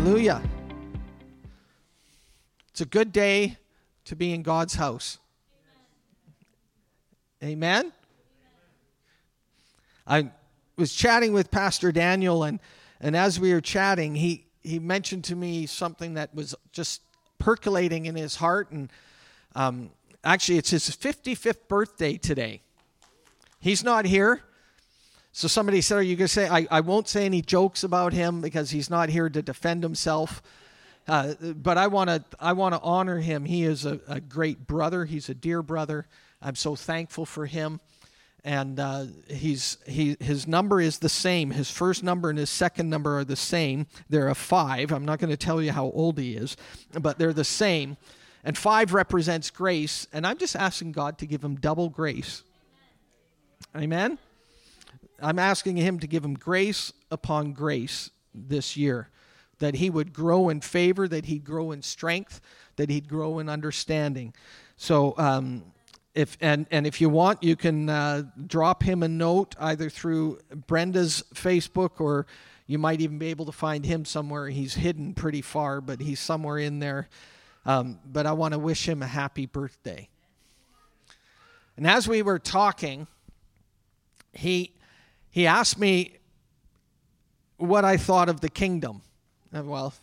Hallelujah. It's a good day to be in God's house. Amen. I was chatting with Pastor Daniel, and, and as we were chatting, he, he mentioned to me something that was just percolating in his heart. And um, actually, it's his 55th birthday today. He's not here. So somebody said, Are you going to say, I, I won't say any jokes about him because he's not here to defend himself. Uh, but I want to I want to honor him. He is a, a, great brother. He's a dear brother. I'm so thankful for him. And uh, he's he his number is the same. His first number and his second number are the same. They're a five. I'm not going to tell you how old he is, but they're the same. And five represents grace. And I'm just asking God to give him double grace. Amen. I'm asking him to give him grace upon grace this year, that he would grow in favor, that he'd grow in strength, that he'd grow in understanding. So, um, if and and if you want, you can uh, drop him a note either through Brenda's Facebook or you might even be able to find him somewhere. He's hidden pretty far, but he's somewhere in there. Um, but I want to wish him a happy birthday. And as we were talking, he he asked me what I thought of the kingdom. And well,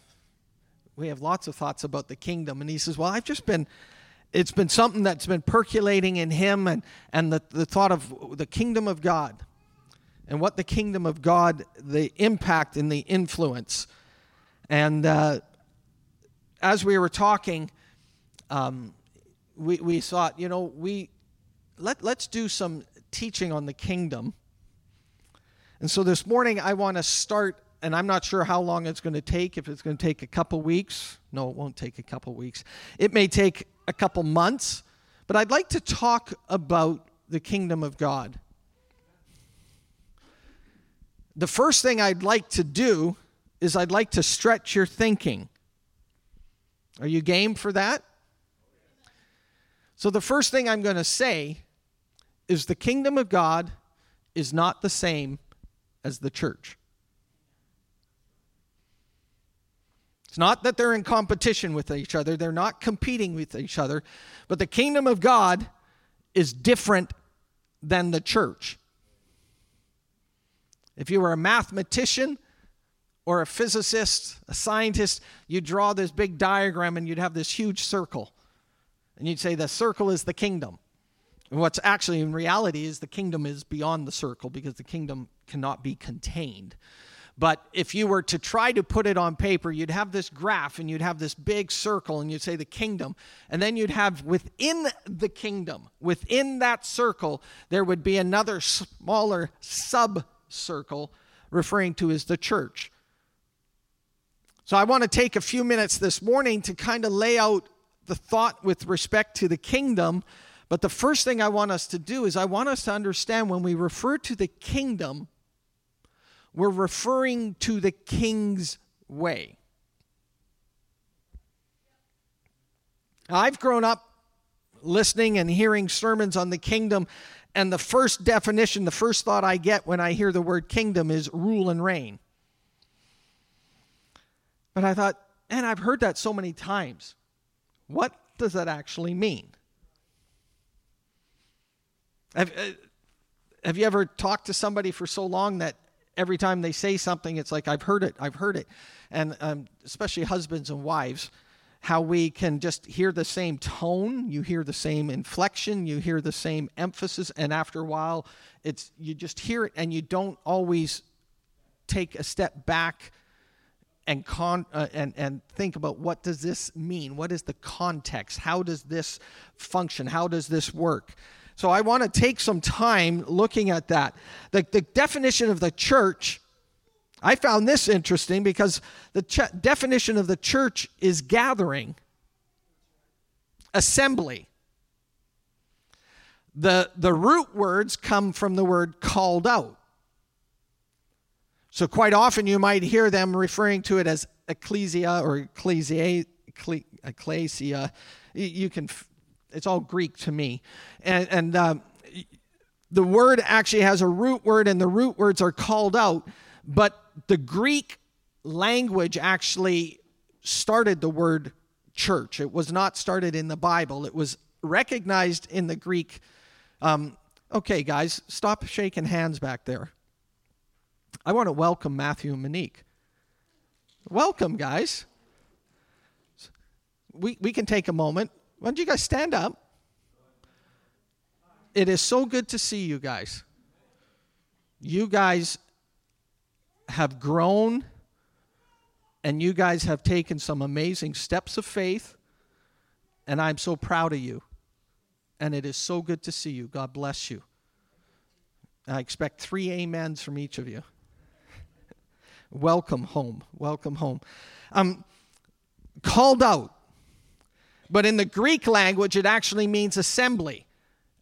we have lots of thoughts about the kingdom. And he says, Well, I've just been, it's been something that's been percolating in him and, and the, the thought of the kingdom of God and what the kingdom of God, the impact and the influence. And uh, as we were talking, um, we, we thought, you know, we, let, let's do some teaching on the kingdom and so this morning, I want to start, and I'm not sure how long it's going to take, if it's going to take a couple weeks. No, it won't take a couple weeks. It may take a couple months, but I'd like to talk about the kingdom of God. The first thing I'd like to do is I'd like to stretch your thinking. Are you game for that? So, the first thing I'm going to say is the kingdom of God is not the same as the church. It's not that they're in competition with each other, they're not competing with each other, but the kingdom of God is different than the church. If you were a mathematician or a physicist, a scientist, you'd draw this big diagram and you'd have this huge circle. And you'd say the circle is the kingdom. And what's actually in reality is the kingdom is beyond the circle because the kingdom cannot be contained. But if you were to try to put it on paper, you'd have this graph and you'd have this big circle and you'd say the kingdom. And then you'd have within the kingdom, within that circle, there would be another smaller sub circle referring to as the church. So I want to take a few minutes this morning to kind of lay out the thought with respect to the kingdom but the first thing I want us to do is I want us to understand when we refer to the kingdom, we're referring to the king's way. I've grown up listening and hearing sermons on the kingdom, and the first definition, the first thought I get when I hear the word kingdom is rule and reign. But I thought, and I've heard that so many times. What does that actually mean? Have, uh, have you ever talked to somebody for so long that every time they say something, it's like, I've heard it, I've heard it. And um, especially husbands and wives, how we can just hear the same tone, you hear the same inflection, you hear the same emphasis, and after a while, it's you just hear it and you don't always take a step back and con uh, and and think about what does this mean? What is the context? How does this function? How does this work? So I want to take some time looking at that. The, the definition of the church, I found this interesting because the ch- definition of the church is gathering, assembly. The, the root words come from the word called out. So, quite often you might hear them referring to it as ecclesia or ecclesia. ecclesia. You can it's all Greek to me. And, and um, the word actually has a root word, and the root words are called out. But the Greek language actually started the word church. It was not started in the Bible, it was recognized in the Greek. Um, okay, guys, stop shaking hands back there. I want to welcome Matthew and Monique. Welcome, guys. We, we can take a moment. Why don't you guys stand up? It is so good to see you guys. You guys have grown and you guys have taken some amazing steps of faith, and I'm so proud of you. And it is so good to see you. God bless you. I expect three amens from each of you. Welcome home. Welcome home. Um, called out. But in the Greek language, it actually means assembly.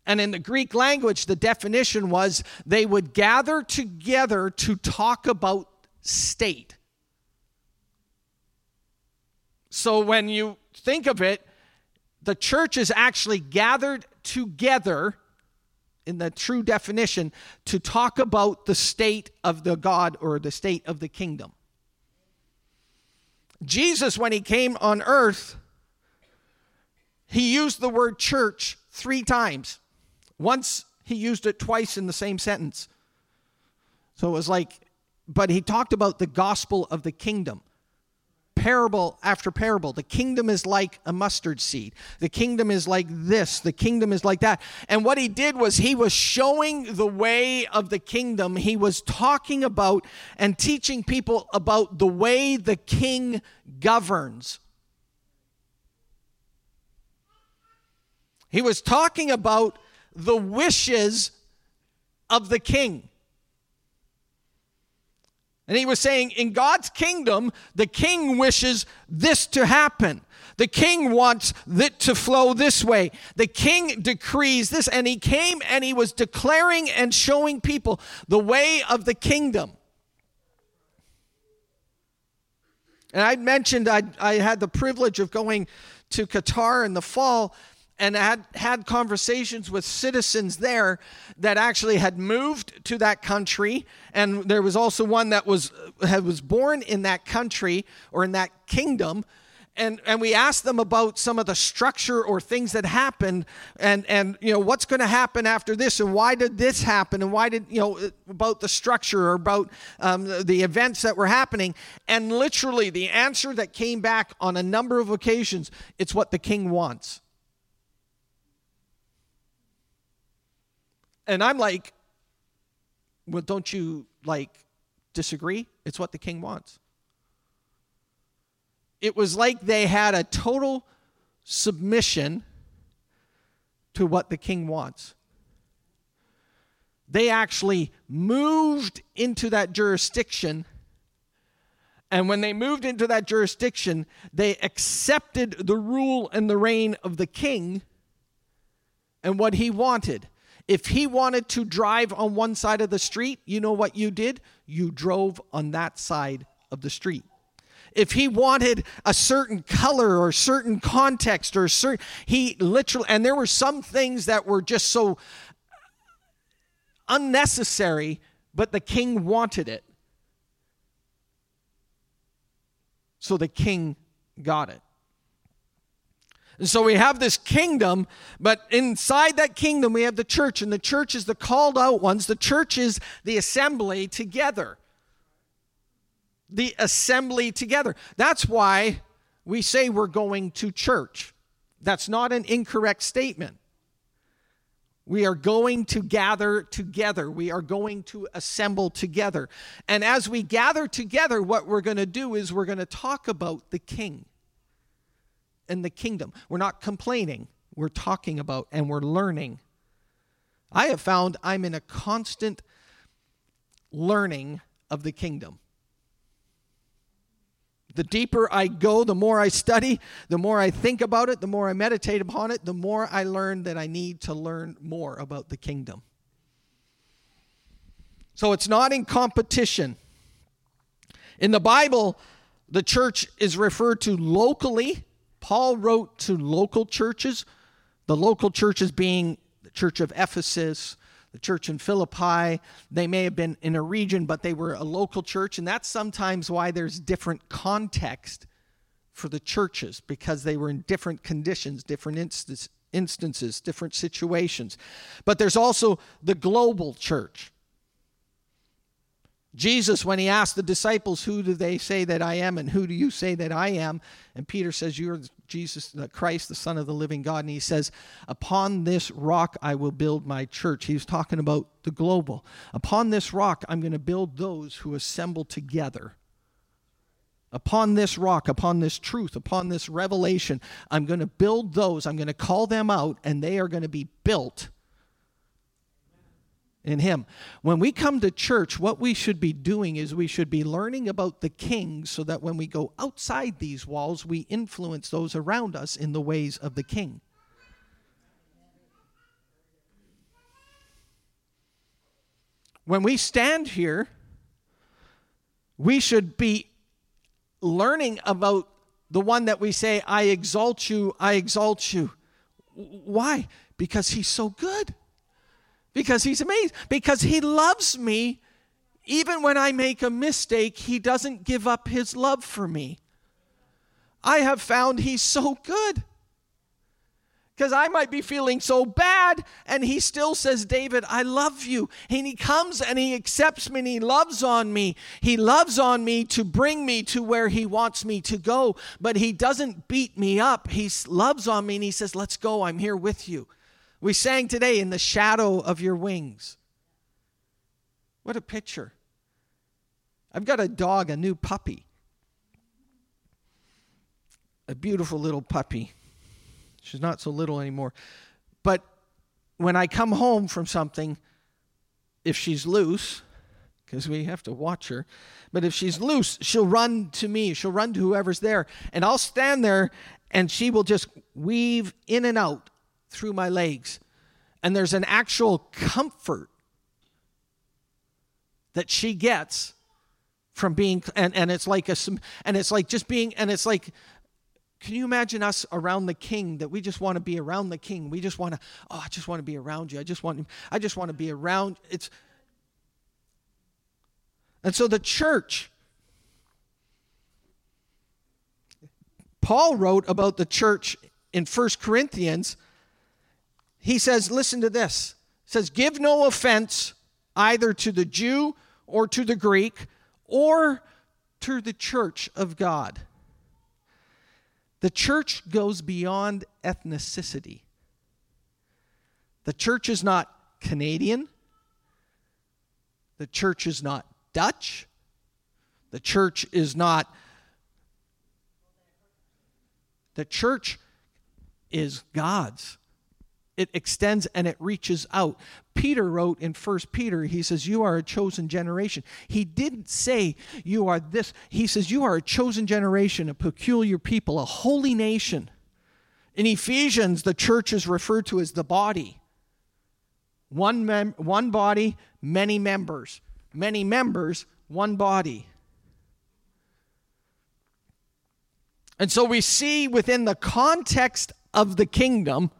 And in the Greek language, the definition was they would gather together to talk about state. So when you think of it, the church is actually gathered together in the true definition to talk about the state of the God or the state of the kingdom. Jesus, when he came on earth, he used the word church three times. Once he used it twice in the same sentence. So it was like, but he talked about the gospel of the kingdom parable after parable. The kingdom is like a mustard seed. The kingdom is like this. The kingdom is like that. And what he did was he was showing the way of the kingdom. He was talking about and teaching people about the way the king governs. He was talking about the wishes of the king. And he was saying, in God's kingdom, the king wishes this to happen. The king wants it to flow this way. The king decrees this. And he came and he was declaring and showing people the way of the kingdom. And I mentioned I, I had the privilege of going to Qatar in the fall and had had conversations with citizens there that actually had moved to that country. And there was also one that was had, was born in that country or in that kingdom. And and we asked them about some of the structure or things that happened and and you know what's going to happen after this and why did this happen and why did you know about the structure or about um, the events that were happening. And literally the answer that came back on a number of occasions it's what the king wants And I'm like, well, don't you like disagree? It's what the king wants. It was like they had a total submission to what the king wants. They actually moved into that jurisdiction. And when they moved into that jurisdiction, they accepted the rule and the reign of the king and what he wanted. If he wanted to drive on one side of the street, you know what you did? You drove on that side of the street. If he wanted a certain color or certain context or certain, he literally, and there were some things that were just so unnecessary, but the king wanted it. So the king got it. And so we have this kingdom, but inside that kingdom we have the church, and the church is the called out ones. The church is the assembly together. The assembly together. That's why we say we're going to church. That's not an incorrect statement. We are going to gather together. We are going to assemble together. And as we gather together, what we're going to do is we're going to talk about the king in the kingdom. We're not complaining, we're talking about and we're learning. I have found I'm in a constant learning of the kingdom. The deeper I go, the more I study, the more I think about it, the more I meditate upon it, the more I learn that I need to learn more about the kingdom. So it's not in competition. In the Bible, the church is referred to locally Paul wrote to local churches, the local churches being the church of Ephesus, the church in Philippi. They may have been in a region, but they were a local church. And that's sometimes why there's different context for the churches because they were in different conditions, different instances, instances, different situations. But there's also the global church. Jesus, when he asked the disciples, Who do they say that I am, and who do you say that I am? And Peter says, You're Jesus, Christ, the Son of the living God. And he says, Upon this rock I will build my church. He was talking about the global. Upon this rock I'm going to build those who assemble together. Upon this rock, upon this truth, upon this revelation, I'm going to build those. I'm going to call them out, and they are going to be built in Him. When we come to church, what we should be doing is we should be learning about the King so that when we go outside these walls, we influence those around us in the ways of the King. When we stand here, we should be learning about the one that we say, I exalt you, I exalt you. Why? Because he's so good because he's amazing. Because he loves me. Even when I make a mistake, he doesn't give up his love for me. I have found he's so good. Because I might be feeling so bad, and he still says, David, I love you. And he comes and he accepts me and he loves on me. He loves on me to bring me to where he wants me to go, but he doesn't beat me up. He loves on me and he says, Let's go. I'm here with you. We sang today, In the Shadow of Your Wings. What a picture. I've got a dog, a new puppy. A beautiful little puppy. She's not so little anymore. But when I come home from something, if she's loose, because we have to watch her, but if she's loose, she'll run to me. She'll run to whoever's there. And I'll stand there and she will just weave in and out through my legs. And there's an actual comfort that she gets from being and, and it's like a and it's like just being and it's like can you imagine us around the king that we just want to be around the king we just want to oh i just want to be around you i just want i just want to be around it's and so the church paul wrote about the church in First corinthians he says, listen to this. He says, give no offense either to the Jew or to the Greek or to the church of God. The church goes beyond ethnicity. The church is not Canadian. The church is not Dutch. The church is not. The church is God's it extends and it reaches out. Peter wrote in First Peter, he says, You are a chosen generation. He didn't say you are this. He says, You are a chosen generation, a peculiar people, a holy nation. In Ephesians, the church is referred to as the body. One, mem- one body, many members. Many members, one body. And so we see within the context of the kingdom,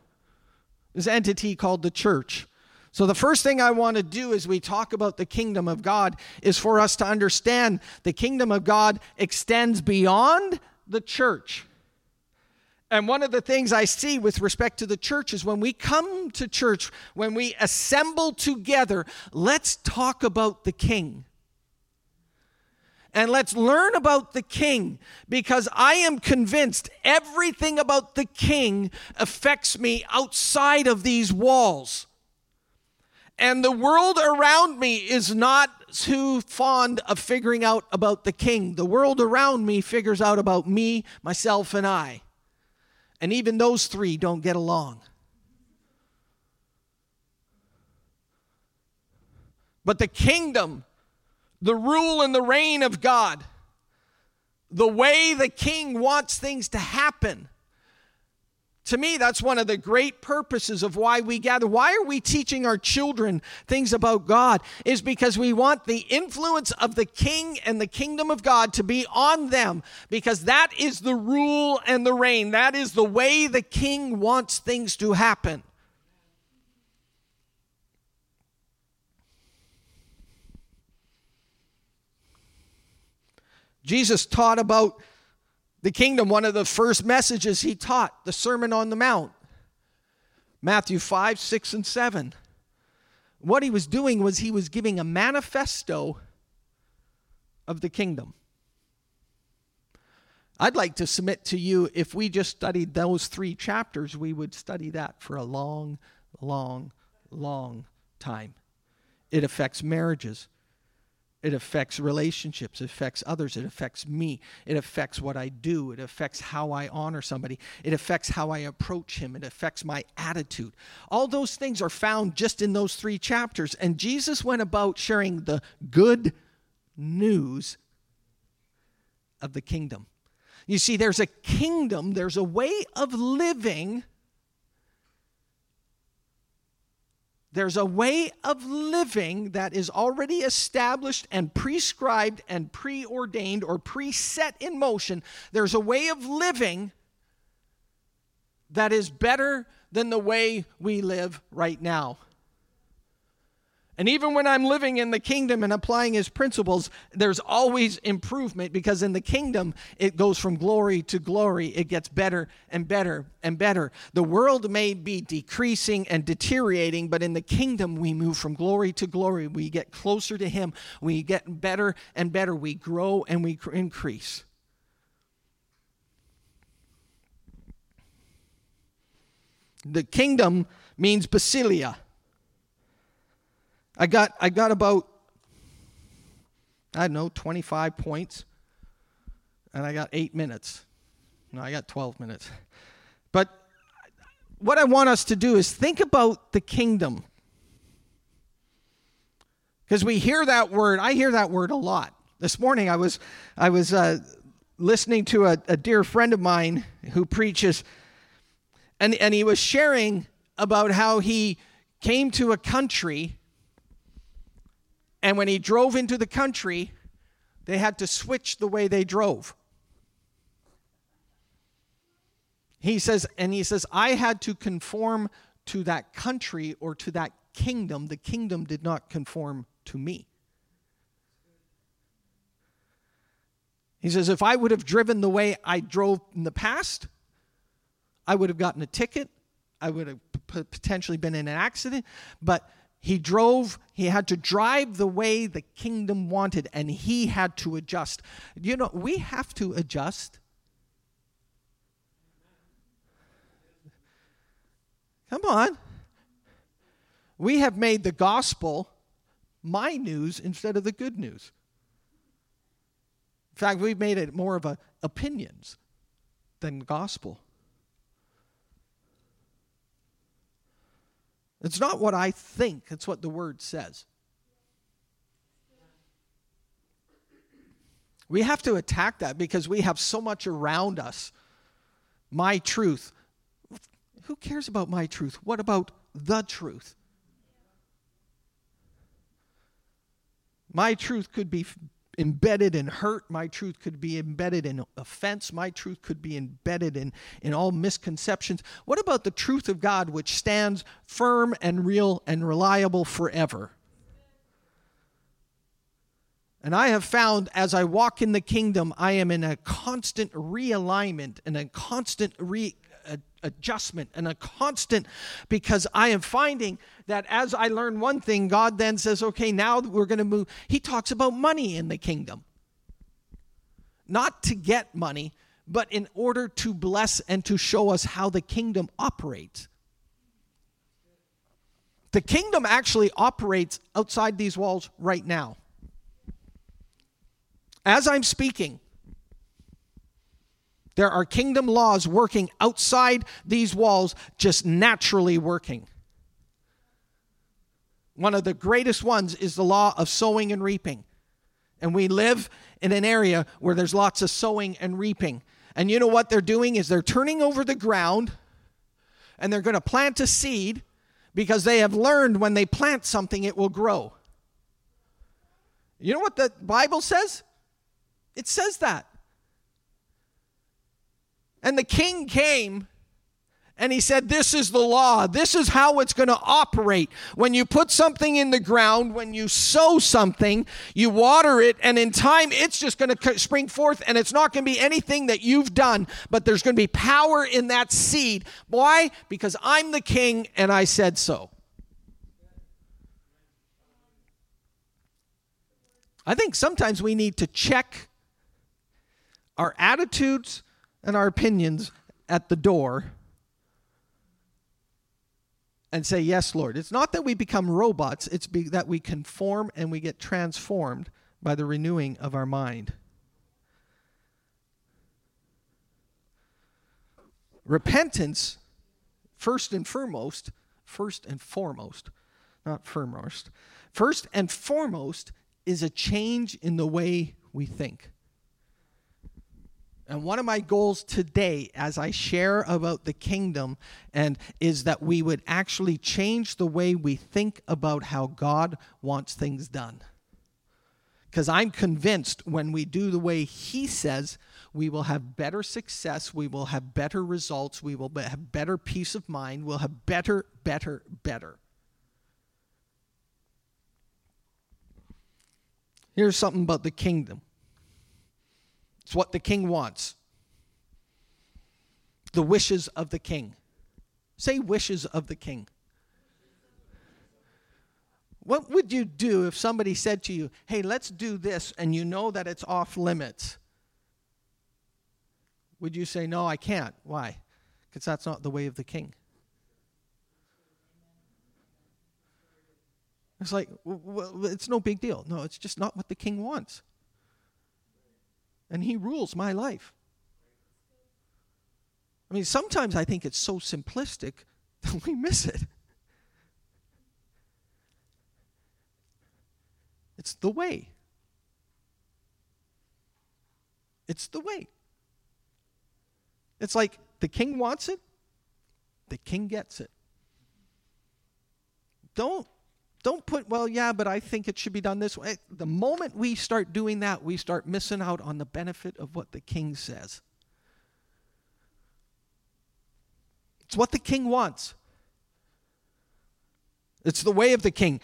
this entity called the church. So, the first thing I want to do as we talk about the kingdom of God is for us to understand the kingdom of God extends beyond the church. And one of the things I see with respect to the church is when we come to church, when we assemble together, let's talk about the king and let's learn about the king because I am convinced everything about the king affects me outside of these walls. And the world around me is not too fond of figuring out about the king. The world around me figures out about me, myself, and I. And even those three don't get along. But the kingdom the rule and the reign of God, the way the king wants things to happen. To me, that's one of the great purposes of why we gather. Why are we teaching our children things about God? Is because we want the influence of the king and the kingdom of God to be on them, because that is the rule and the reign. That is the way the king wants things to happen. Jesus taught about the kingdom, one of the first messages he taught, the Sermon on the Mount. Matthew 5, 6, and 7. What he was doing was he was giving a manifesto of the kingdom. I'd like to submit to you if we just studied those three chapters, we would study that for a long, long, long time. It affects marriages, it affects relationships, it affects others, it affects me, it affects what I do, it affects how I honor somebody, it affects how I approach him, it affects my attitude. All those things are found just in those three chapters. And Jesus went about sharing the good news of the kingdom. You see, there's a kingdom, there's a way of living. There's a way of living that is already established and prescribed and preordained or preset in motion. There's a way of living that is better than the way we live right now. And even when I'm living in the kingdom and applying his principles, there's always improvement because in the kingdom, it goes from glory to glory. It gets better and better and better. The world may be decreasing and deteriorating, but in the kingdom, we move from glory to glory. We get closer to him. We get better and better. We grow and we increase. The kingdom means basileia I got I got about I don't know 25 points, and I got eight minutes. No, I got 12 minutes. But what I want us to do is think about the kingdom. Because we hear that word, I hear that word a lot. This morning I was I was uh, listening to a, a dear friend of mine who preaches, and, and he was sharing about how he came to a country and when he drove into the country, they had to switch the way they drove. He says, and he says, I had to conform to that country or to that kingdom. The kingdom did not conform to me. He says, if I would have driven the way I drove in the past, I would have gotten a ticket. I would have potentially been in an accident. But he drove, he had to drive the way the kingdom wanted, and he had to adjust. You know, we have to adjust. Come on. We have made the gospel my news instead of the good news. In fact, we've made it more of a opinions than gospel. It's not what I think, it's what the word says. We have to attack that because we have so much around us. My truth. Who cares about my truth? What about the truth? My truth could be embedded in hurt. My truth could be embedded in offense. My truth could be embedded in, in all misconceptions. What about the truth of God, which stands firm and real and reliable forever? And I have found as I walk in the kingdom, I am in a constant realignment and a constant re adjustment and a constant because I am finding that as I learn one thing, God then says, okay, now we're going to move. He talks about money in the kingdom. Not to get money, but in order to bless and to show us how the kingdom operates. The kingdom actually operates outside these walls right now. As I'm speaking, there are kingdom laws working outside these walls, just naturally working. One of the greatest ones is the law of sowing and reaping. And we live in an area where there's lots of sowing and reaping. And you know what they're doing is they're turning over the ground and they're going to plant a seed because they have learned when they plant something it will grow. You know what the Bible says? It says that. And the king came And he said, This is the law. This is how it's going to operate. When you put something in the ground, when you sow something, you water it, and in time, it's just going to spring forth, and it's not going to be anything that you've done, but there's going to be power in that seed. Why? Because I'm the king, and I said so. I think sometimes we need to check our attitudes and our opinions at the door and say, Yes, Lord. It's not that we become robots, it's be- that we conform and we get transformed by the renewing of our mind. Repentance, first and foremost, first and foremost, not foremost, first and foremost is a change in the way we think. And one of my goals today, as I share about the kingdom, and is that we would actually change the way we think about how God wants things done. Because I'm convinced when we do the way He says, we will have better success, we will have better results, we will have better peace of mind, we'll have better, better, better. Here's something about the kingdom it's what the king wants. The wishes of the king. Say wishes of the king. What would you do if somebody said to you, hey, let's do this, and you know that it's off limits? Would you say, no, I can't? Why? Because that's not the way of the king. It's like, well, it's no big deal. No, it's just not what the king wants and He rules my life. I mean, sometimes I think it's so simplistic that we miss it. It's the way. It's the way. It's like the king wants it, the king gets it. Don't don't put, well, yeah, but I think it should be done this way. The moment we start doing that, we start missing out on the benefit of what the king says. It's what the king wants. It's the way of the king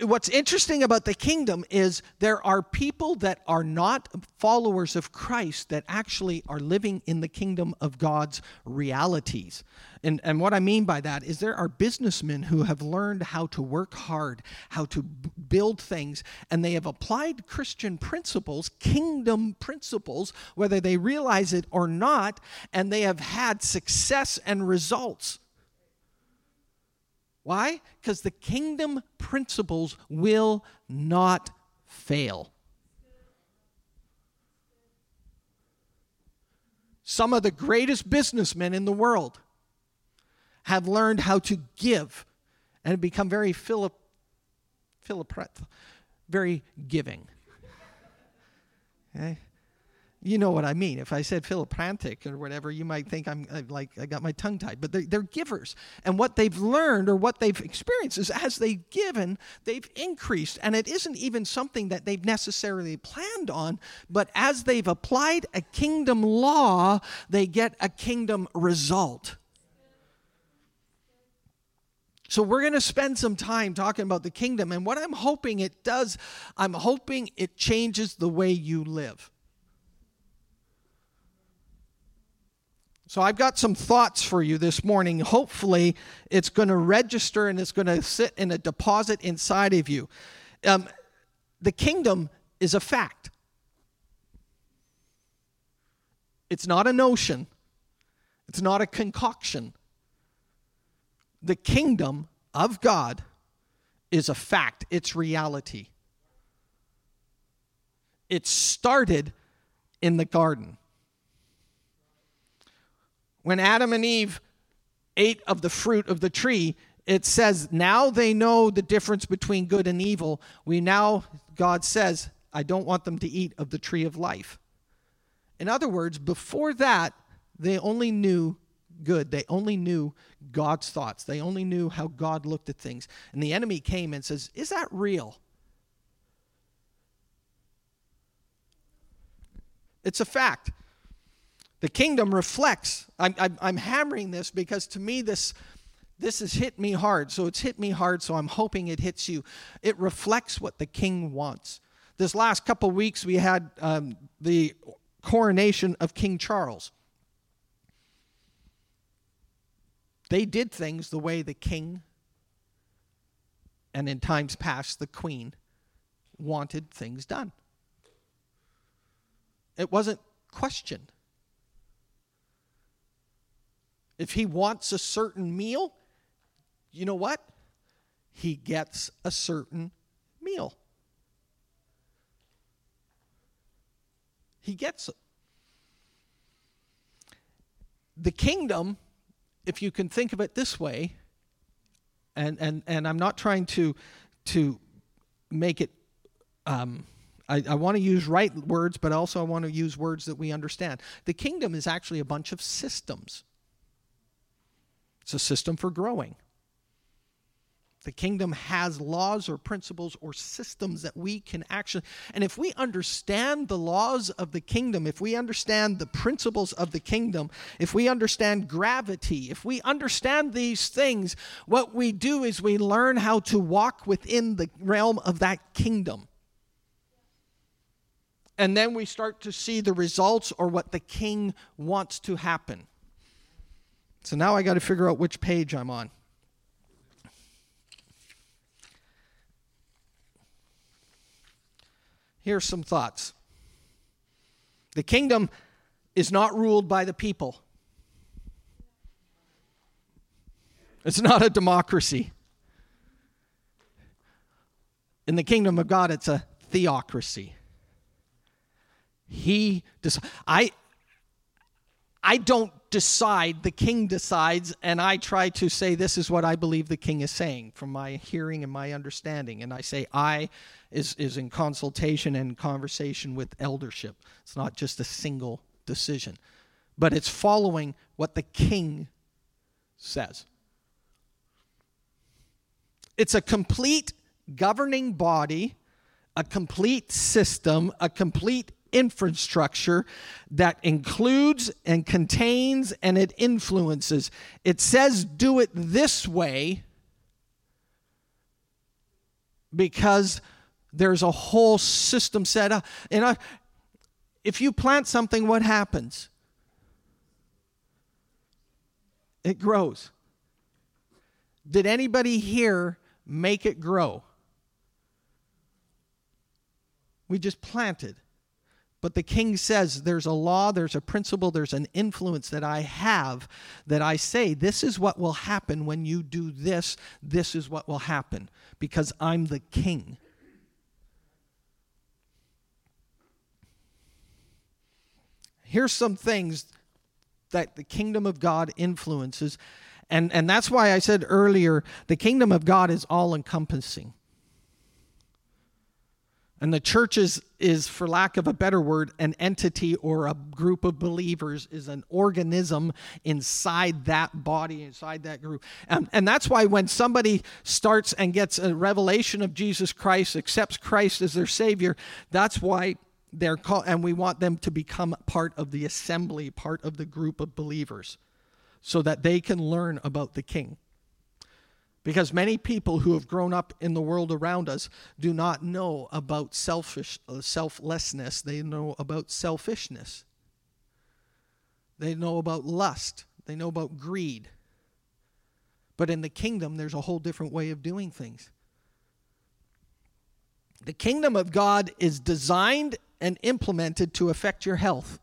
what's interesting about the kingdom is there are people that are not followers of Christ that actually are living in the kingdom of God's realities. And, and what I mean by that is there are businessmen who have learned how to work hard, how to b- build things, and they have applied Christian principles, kingdom principles, whether they realize it or not, and they have had success and results. Why? Because the kingdom principles will not fail. Some of the greatest businessmen in the world have learned how to give and have become very Philip, Philip, very giving. Okay? You know what I mean. If I said philiprantic or whatever, you might think I'm uh, like I got my tongue tied. But they're, they're, givers, and what they've learned or what they've experienced is as they've given, they've increased, and it isn't even something that they've necessarily planned on. But as they've applied a kingdom law, they get a kingdom result. So, we're going to spend some time talking about the kingdom. And what I'm hoping it does, I'm hoping it changes the way you live. So I've got some thoughts for you this morning. Hopefully, it's going to register and it's going to sit in a deposit inside of you. Um, the kingdom is a fact, it's not a notion, it's not a concoction. The kingdom of God is a fact, it's reality. It started in the garden when Adam and Eve ate of the fruit of the tree, it says, now they know the difference between good and evil. We now, God says, I don't want them to eat of the tree of life. In other words, before that, they only knew good. They only knew God's thoughts. They only knew how God looked at things. And the enemy came and says, Is that real? It's a fact. The kingdom reflects. I'm, I'm, I'm hammering this because to me, this, this has hit me hard. So it's hit me hard, so I'm hoping it hits you. It reflects what the king wants. This last couple weeks, we had um, the coronation of King Charles. They did things the way the king and in times past the queen wanted things done. It wasn't questioned. If he wants a certain meal, you know what? He gets a certain meal. He gets it. The kingdom, if you can think of it this way, and, and, and I'm not trying to, to make it, um, I, I want to use right words, but also I want to use words that we understand. The kingdom is actually a bunch of systems. It's a system for growing. The kingdom has laws or principles or systems that we can actually, and if we understand the laws of the kingdom, if we understand the principles of the kingdom, if we understand gravity, if we understand these things, what we do is we learn how to walk within the realm of that kingdom. And then we start to see the results or what the king wants to happen. So now I got to figure out which page I'm on. Here's some thoughts. The kingdom is not ruled by the people. It's not a democracy. In the kingdom of God, it's a theocracy. He. I I don't decide, the king decides, and I try to say, This is what I believe the king is saying from my hearing and my understanding. And I say, I is, is in consultation and conversation with eldership. It's not just a single decision, but it's following what the king says. It's a complete governing body, a complete system, a complete infrastructure that includes and contains and it influences. It says do it this way because there's a whole system set up. And I, if you plant something, what happens? It grows. Did anybody here make it grow? We just planted. But the king says there's a law, there's a principle, there's an influence that I have that I say, this is what will happen when you do this, this is what will happen because I'm the king. Here's some things that the kingdom of God influences. And, and that's why I said earlier the kingdom of God is all encompassing. And the church is, is, for lack of a better word, an entity or a group of believers, is an organism inside that body, inside that group. And, and that's why when somebody starts and gets a revelation of Jesus Christ, accepts Christ as their Savior, that's why they're called, and we want them to become part of the assembly, part of the group of believers, so that they can learn about the King. Because many people who have grown up in the world around us do not know about selfish, uh, selflessness. They know about selfishness. They know about lust. They know about greed. But in the kingdom, there's a whole different way of doing things. The kingdom of God is designed and implemented to affect your health.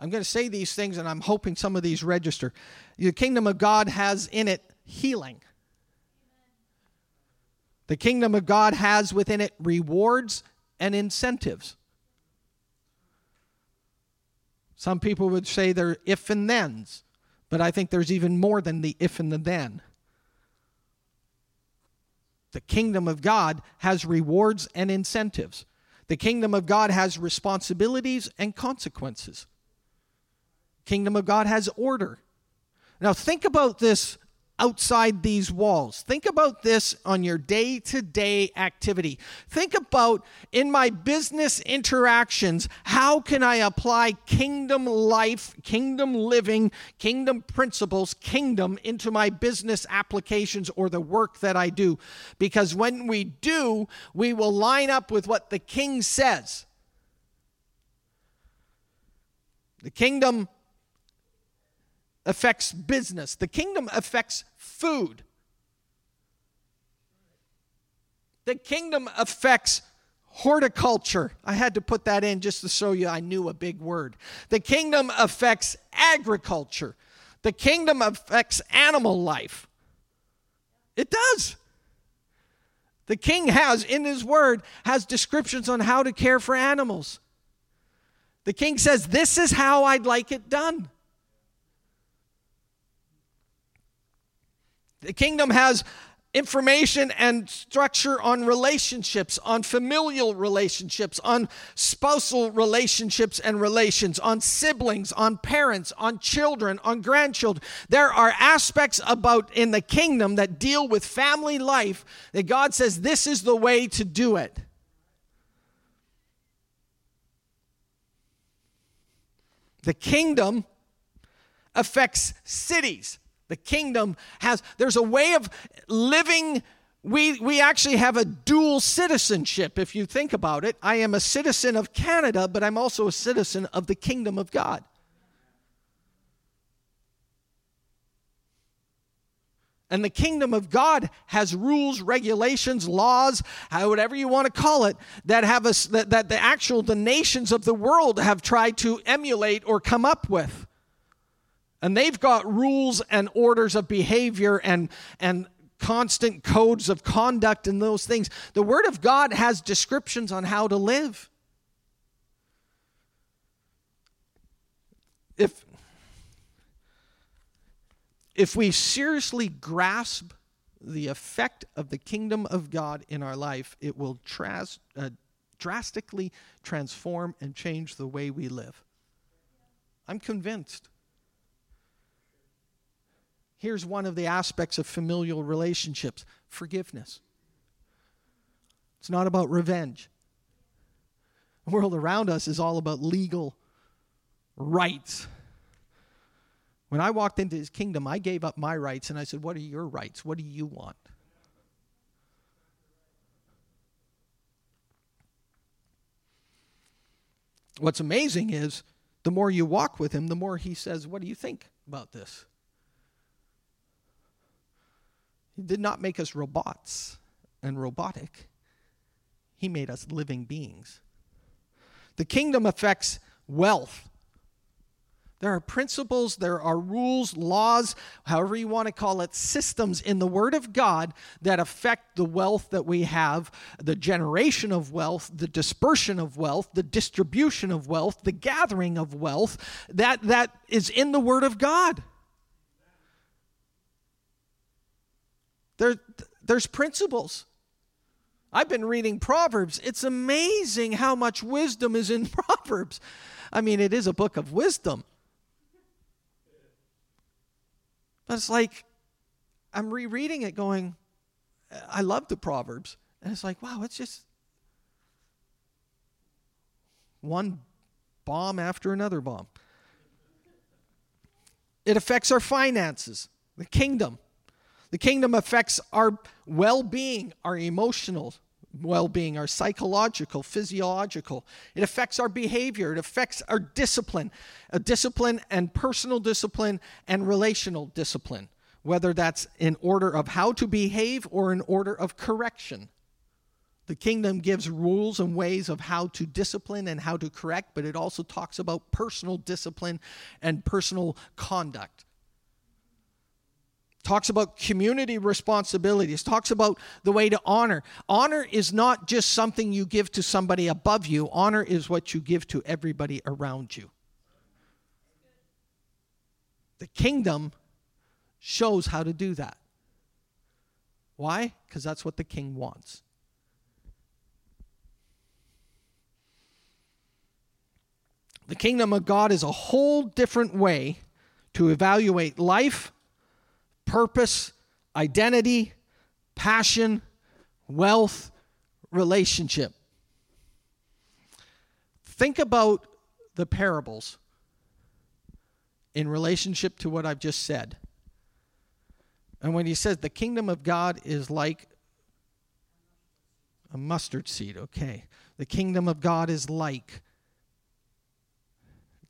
I'm going to say these things, and I'm hoping some of these register. The kingdom of God has in it healing. The kingdom of God has within it rewards and incentives. Some people would say they're if and thens, but I think there's even more than the if and the then. The kingdom of God has rewards and incentives. The kingdom of God has responsibilities and consequences kingdom of God has order. Now, think about this outside these walls. Think about this on your day to day activity. Think about in my business interactions, how can I apply kingdom life, kingdom living, kingdom principles, kingdom into my business applications or the work that I do? Because when we do, we will line up with what the king says. The kingdom affects business, the kingdom affects food. The kingdom affects horticulture. I had to put that in just to show you I knew a big word. The kingdom affects agriculture. The kingdom affects animal life. It does. The king has in his word has descriptions on how to care for animals. The king says, This is how I'd like it done. The kingdom has information and structure on relationships, on familial relationships, on spousal relationships and relations, on siblings, on parents, on children, on grandchildren. There are aspects about in the kingdom that deal with family life that God says this is the way to do it. The kingdom affects cities. The kingdom has, there's a way of living. We, we actually have a dual citizenship, if you think about it. I am a citizen of Canada, but I'm also a citizen of the kingdom of God. And the kingdom of God has rules, regulations, laws, whatever you want to call it, that have us that, that the actual the nations of the world have tried to emulate or come up with. And they've got rules and orders of behavior and and constant codes of conduct and those things. The word of God has descriptions on how to live. If if we seriously grasp the effect of the kingdom of God in our life, it will tras- uh, drastically transform and change the way we live. I'm convinced. Here's one of the aspects of familial relationships forgiveness. It's not about revenge. The world around us is all about legal rights when I walked into his kingdom, I gave up my rights and I said, What are your rights? What do you want? What's amazing is the more you walk with him, the more he says, What do you think about this? He did not make us robots and robotic, he made us living beings. The kingdom affects wealth. There are principles, there are rules, laws, however you want to call it, systems in the Word of God that affect the wealth that we have, the generation of wealth, the dispersion of wealth, the distribution of wealth, the gathering of wealth that, that is in the Word of God. There, there's principles. I've been reading Proverbs. It's amazing how much wisdom is in Proverbs. I mean, it is a book of wisdom. But it's like I'm rereading it going, I love the Proverbs. And it's like, wow, it's just one bomb after another bomb. It affects our finances, the kingdom. The kingdom affects our well being, our emotional well being, our psychological, physiological. It affects our behavior, it affects our discipline, a discipline and personal discipline and relational discipline, whether that's in order of how to behave or in order of correction. The kingdom gives rules and ways of how to discipline and how to correct, but it also talks about personal discipline and personal conduct talks about community responsibilities talks about the way to honor. Honor is not just something you give to somebody above you. Honor is what you give to everybody around you. The kingdom shows how to do that. Why? Because that's what the king wants. The kingdom of god is a whole different way to evaluate life purpose, identity, passion, wealth, relationship. Think about the parables in relationship to what I've just said. And when he says the kingdom of God is like a mustard seed, okay. The kingdom of God is like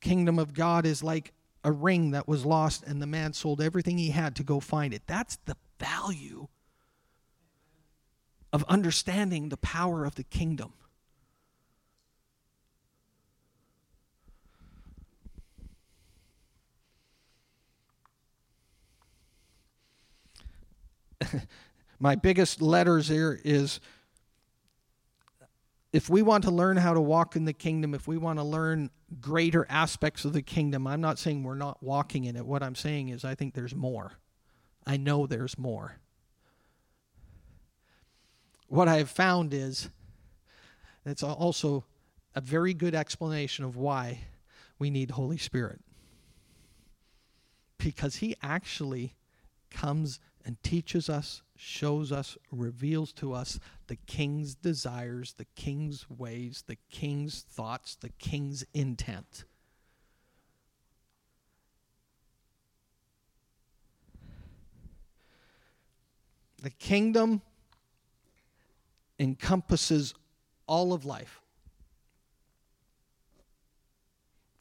kingdom of God is like a ring that was lost and the man sold everything he had to go find it. That's the value of understanding the power of the kingdom. my biggest letters here is if we want to learn how to walk in the kingdom, if we want to learn greater aspects of the kingdom, I'm not saying we're not walking in it. What I'm saying is I think there's more. I know there's more. What I have found is it's also a very good explanation of why we need Holy Spirit. Because he actually comes and teaches us, shows us, reveals to us the king's desires, the king's ways, the king's thoughts, the king's intent. The kingdom encompasses all of life.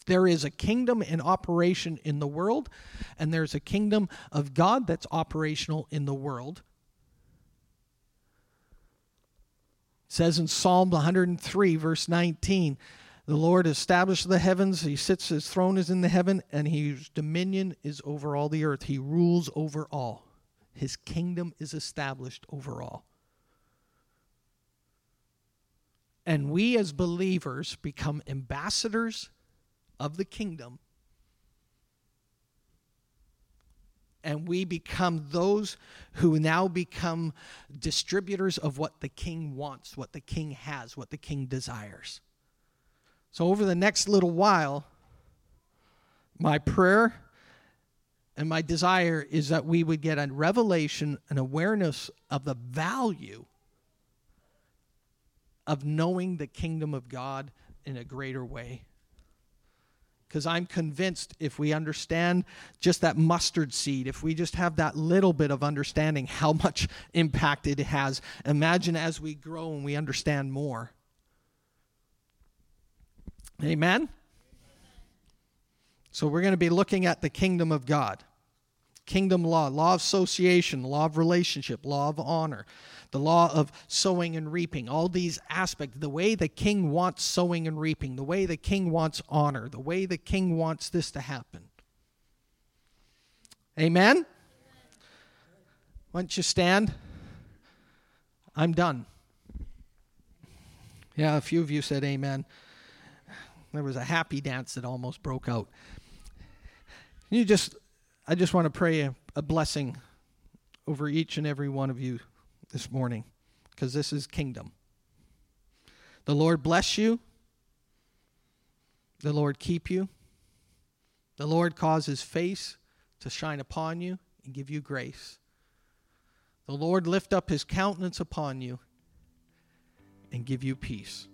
There is a kingdom in operation in the world, and there's a kingdom of God that's operational in the world. It says in Psalm 103, verse 19, the Lord established the heavens, he sits, his throne is in the heaven, and his dominion is over all the earth. He rules over all. His kingdom is established over all. And we as believers become ambassadors of the kingdom. And we become those who now become distributors of what the king wants, what the king has, what the king desires. So, over the next little while, my prayer and my desire is that we would get a revelation, an awareness of the value of knowing the kingdom of God in a greater way because I'm convinced if we understand just that mustard seed, if we just have that little bit of understanding how much impact it has, imagine as we grow and we understand more. Amen? So we're going to be looking at the kingdom of God. Kingdom law, law of association, law of relationship, law of honor the law of sowing and reaping, all these aspects, the way the king wants sowing and reaping, the way the king wants honor, the way the king wants this to happen. Amen? Why don't you stand? I'm done. Yeah, a few of you said amen. There was a happy dance that almost broke out. You just, I just want to pray a, a blessing over each and every one of you this morning because this is kingdom. The Lord bless you. The Lord keep you. The Lord cause his face to shine upon you and give you grace. The Lord lift up his countenance upon you and give you peace.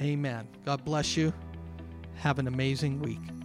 Amen. God bless you. Have an amazing week.